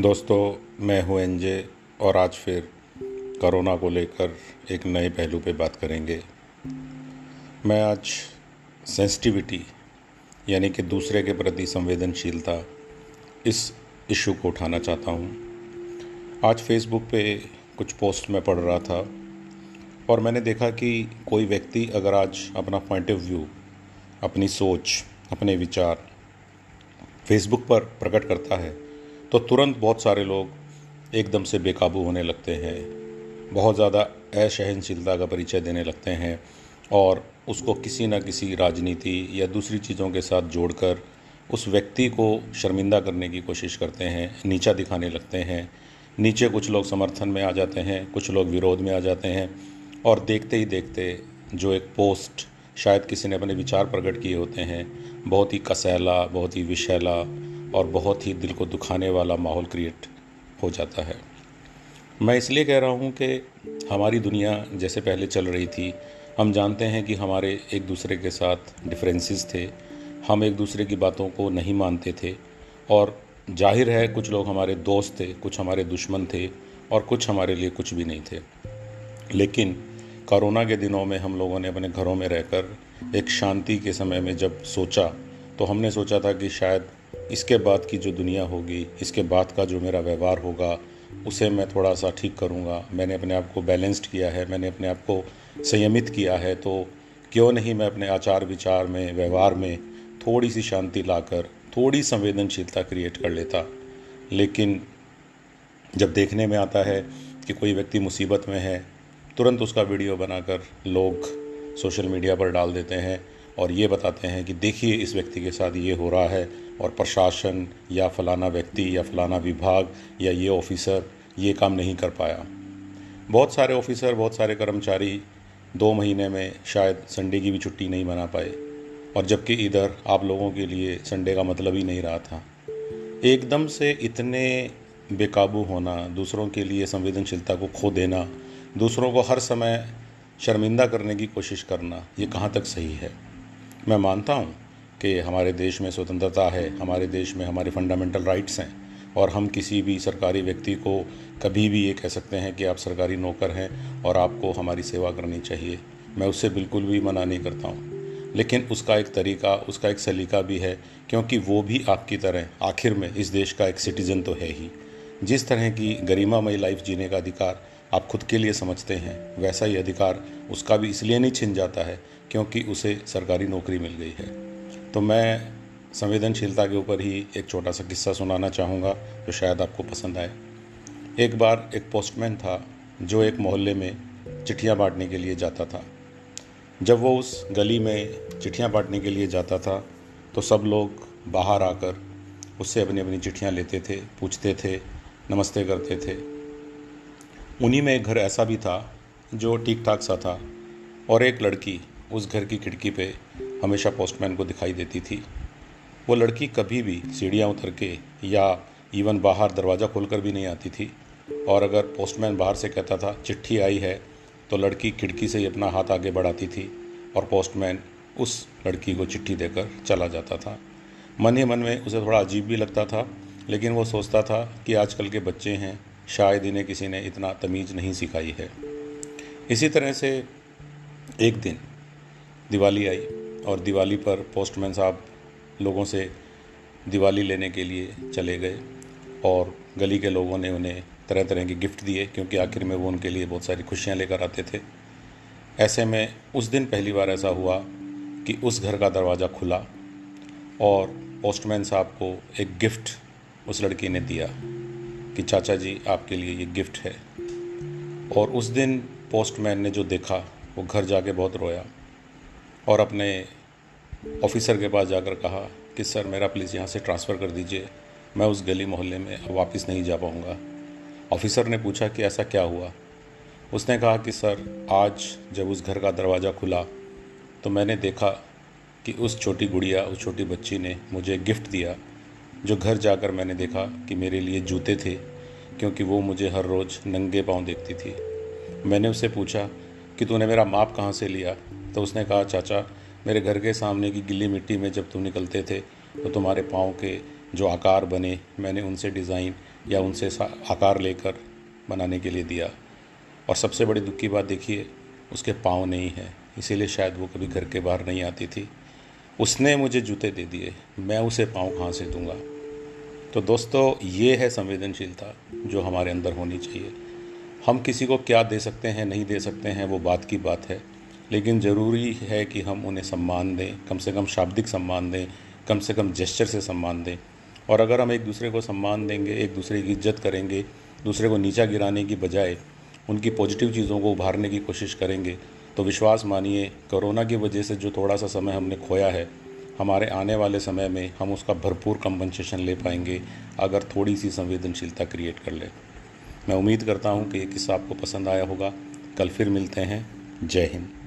दोस्तों, मैं हूँ एनजे और आज फिर कोरोना को लेकर एक नए पहलू पे बात करेंगे। मैं आज सेंसिटिविटी यानी कि दूसरे के प्रति संवेदनशीलता, इस इशू को उठाना चाहता हूँ। आज फेसबुक पे कुछ पोस्ट में पढ़ रहा था और मैंने देखा कि कोई व्यक्ति अगर आज अपना पॉइंट ऑफ़ व्यू अपनी सोच, अपने विचार फेसबुक पर प्रकट करता है तो तुरंत बहुत सारे लोग एकदम से बेकाबू होने लगते हैं। बहुत ज़्यादा असहनशीलता का परिचय देने लगते हैं और उसको किसी न किसी राजनीति या दूसरी चीज़ों के साथ जोड़कर उस व्यक्ति को शर्मिंदा करने की कोशिश करते हैं, नीचा दिखाने लगते हैं। नीचे कुछ लोग समर्थन में आ जाते हैं, कुछ लोग विरोध में आ जाते हैं और देखते ही देखते जो एक पोस्ट शायद किसी ने अपने विचार प्रकट किए होते हैं, बहुत ही कसैला, बहुत ही विशैला और बहुत ही दिल को दुखाने वाला माहौल क्रिएट हो जाता है। मैं इसलिए कह रहा हूँ कि हमारी दुनिया जैसे पहले चल रही थी, हम जानते हैं कि हमारे एक दूसरे के साथ डिफरेंसेस थे, हम एक दूसरे की बातों को नहीं मानते थे, और ज़ाहिर है कुछ लोग हमारे दोस्त थे, कुछ हमारे दुश्मन थे, और कुछ हमारे लिए कुछ भी नहीं थे। लेकिन कोरोना के दिनों में हम लोगों ने अपने घरों में रहकर एक शांति के समय में जब सोचा तो हमने सोचा था कि शायद इसके बाद की जो दुनिया होगी, इसके बाद का जो मेरा व्यवहार होगा, उसे मैं थोड़ा सा ठीक करूँगा। मैंने अपने आप को बैलेंस्ड किया है, मैंने अपने आप को संयमित किया है तो क्यों नहीं मैं अपने आचार विचार में, व्यवहार में थोड़ी सी शांति लाकर, थोड़ी संवेदनशीलता क्रिएट कर लेता। लेकिन जब देखने में आता है कि कोई व्यक्ति मुसीबत में है, तुरंत उसका वीडियो बनाकर लोग सोशल मीडिया पर डाल देते हैं और ये बताते हैं कि देखिए इस व्यक्ति के साथ ये हो रहा है और प्रशासन या फलाना व्यक्ति या फलाना विभाग या ये ऑफिसर ये काम नहीं कर पाया। बहुत सारे ऑफिसर, बहुत सारे कर्मचारी दो महीने में शायद संडे की भी छुट्टी नहीं मना पाए। और जबकि इधर आप लोगों के लिए संडे का मतलब ही नहीं रहा था। एकदम से इतने बेकाबू होना, दूसरों के लिए संवेदनशीलता को खो देना, दूसरों को हर समय शर्मिंदा करने की कोशिश करना, ये कहाँ तक सही है? मैं मानता हूँ कि हमारे देश में स्वतंत्रता है, हमारे देश में हमारे फंडामेंटल राइट्स हैं, और हम किसी भी सरकारी व्यक्ति को कभी भी ये कह सकते हैं कि आप सरकारी नौकर हैं और आपको हमारी सेवा करनी चाहिए। मैं उससे बिल्कुल भी मना नहीं करता हूँ। लेकिन उसका एक तरीका, उसका एक सलीका भी है, क्योंकि वो भी आपकी तरह, आखिर में इस देश का एक सिटीज़न तो है ही। जिस तरह की गरिमामय लाइफ जीने का अधिकार आप खुद के लिए समझते हैं, वैसा ही अधिकार उसका भी इसलिए नहीं छिन जाता है क्योंकि उसे सरकारी नौकरी मिल गई है। तो मैं संवेदनशीलता के ऊपर ही एक छोटा सा किस्सा सुनाना चाहूँगा जो शायद आपको पसंद आए। एक बार एक पोस्टमैन था जो एक मोहल्ले में चिट्ठियाँ बांटने के लिए जाता था। जब वो उस गली में चिट्ठियाँ बांटने के लिए जाता था तो सब लोग बाहर आकर उससे अपनी अपनी चिट्ठियाँ लेते थे, पूछते थे, नमस्ते करते थे। उन्हीं में एक घर ऐसा भी था जो ठीक ठाक सा था और एक लड़की उस घर की खिड़की पे हमेशा पोस्टमैन को दिखाई देती थी। वो लड़की कभी भी सीढ़ियाँ उतर के या इवन बाहर दरवाज़ा खोलकर भी नहीं आती थी। और अगर पोस्टमैन बाहर से कहता था, चिट्ठी आई है तो लड़की खिड़की से ही अपना हाथ आगे बढ़ाती थी और पोस्टमैन उस लड़की को चिट्ठी देकर चला जाता था। मन ही मन में उसे थोड़ा अजीब भी लगता था, लेकिन वो सोचता था कि आजकल के बच्चे हैं, शायद इन्हें किसी ने इतना तमीज़ नहीं सिखाई है। इसी तरह से एक दिन दिवाली आई। और दिवाली पर पोस्टमैन साहब लोगों से दिवाली लेने के लिए चले गए और गली के लोगों ने उन्हें तरह तरह के गिफ्ट दिए, क्योंकि आखिर में वो उनके लिए बहुत सारी खुशियाँ लेकर आते थे। ऐसे में उस दिन पहली बार ऐसा हुआ कि उस घर का दरवाज़ा खुला और पोस्टमैन साहब को एक गिफ्ट उस लड़की ने दिया कि, चाचा जी, आपके लिए ये गिफ्ट है। और उस दिन पोस्टमैन ने जो देखा, वो घर जाके बहुत रोया। और अपने ऑफिसर के पास जाकर कहा कि, सर, मेरा प्लीज़ यहाँ से ट्रांसफ़र कर दीजिए। मैं उस गली मोहल्ले में अब वापस नहीं जा पाऊँगा। ऑफिसर ने पूछा कि ऐसा क्या हुआ? उसने कहा कि, सर, आज जब उस घर का दरवाज़ा खुला तो मैंने देखा कि उस छोटी गुड़िया, उस छोटी बच्ची ने मुझे गिफ्ट दिया, जो घर जाकर मैंने देखा कि मेरे लिए जूते थे, क्योंकि वो मुझे हर रोज़ नंगे पाँव देखती थी। मैंने उससे पूछा कि, तूने मेरा माप कहाँ से लिया? तो उसने कहा, चाचा, मेरे घर के सामने की गिल्ली मिट्टी में जब तुम निकलते थे तो तुम्हारे पाँव के जो आकार बने, मैंने उनसे डिज़ाइन या उनसे आकार लेकर बनाने के लिए दिया। और सबसे बड़ी दुख की बात देखिए, उसके पाँव नहीं है। इसीलिए शायद वो कभी घर के बाहर नहीं आती थी। उसने मुझे जूते दे दिए, मैं उसे पाँव कहाँ से दूँगा? तो दोस्तों, ये है संवेदनशीलता जो हमारे अंदर होनी चाहिए। हम किसी को क्या दे सकते हैं, नहीं दे सकते हैं, वो बात की बात है। लेकिन ज़रूरी है कि हम उन्हें सम्मान दें, कम से कम शाब्दिक सम्मान दें, कम से कम जेस्चर से सम्मान दें। और अगर हम एक दूसरे को सम्मान देंगे, एक दूसरे की इज़्ज़त करेंगे, दूसरे को नीचा गिराने की बजाय उनकी पॉजिटिव चीज़ों को उभारने की कोशिश करेंगे तो विश्वास मानिए, कोरोना की वजह से जो थोड़ा सा समय हमने खोया है, हमारे आने वाले समय में हम उसका भरपूर कंपनसेशन ले पाएँगे, अगर थोड़ी सी संवेदनशीलता क्रिएट कर ले। मैं उम्मीद करता हूँ कि ये किस्सा आपको पसंद आया होगा। कल फिर मिलते हैं। जय हिंद।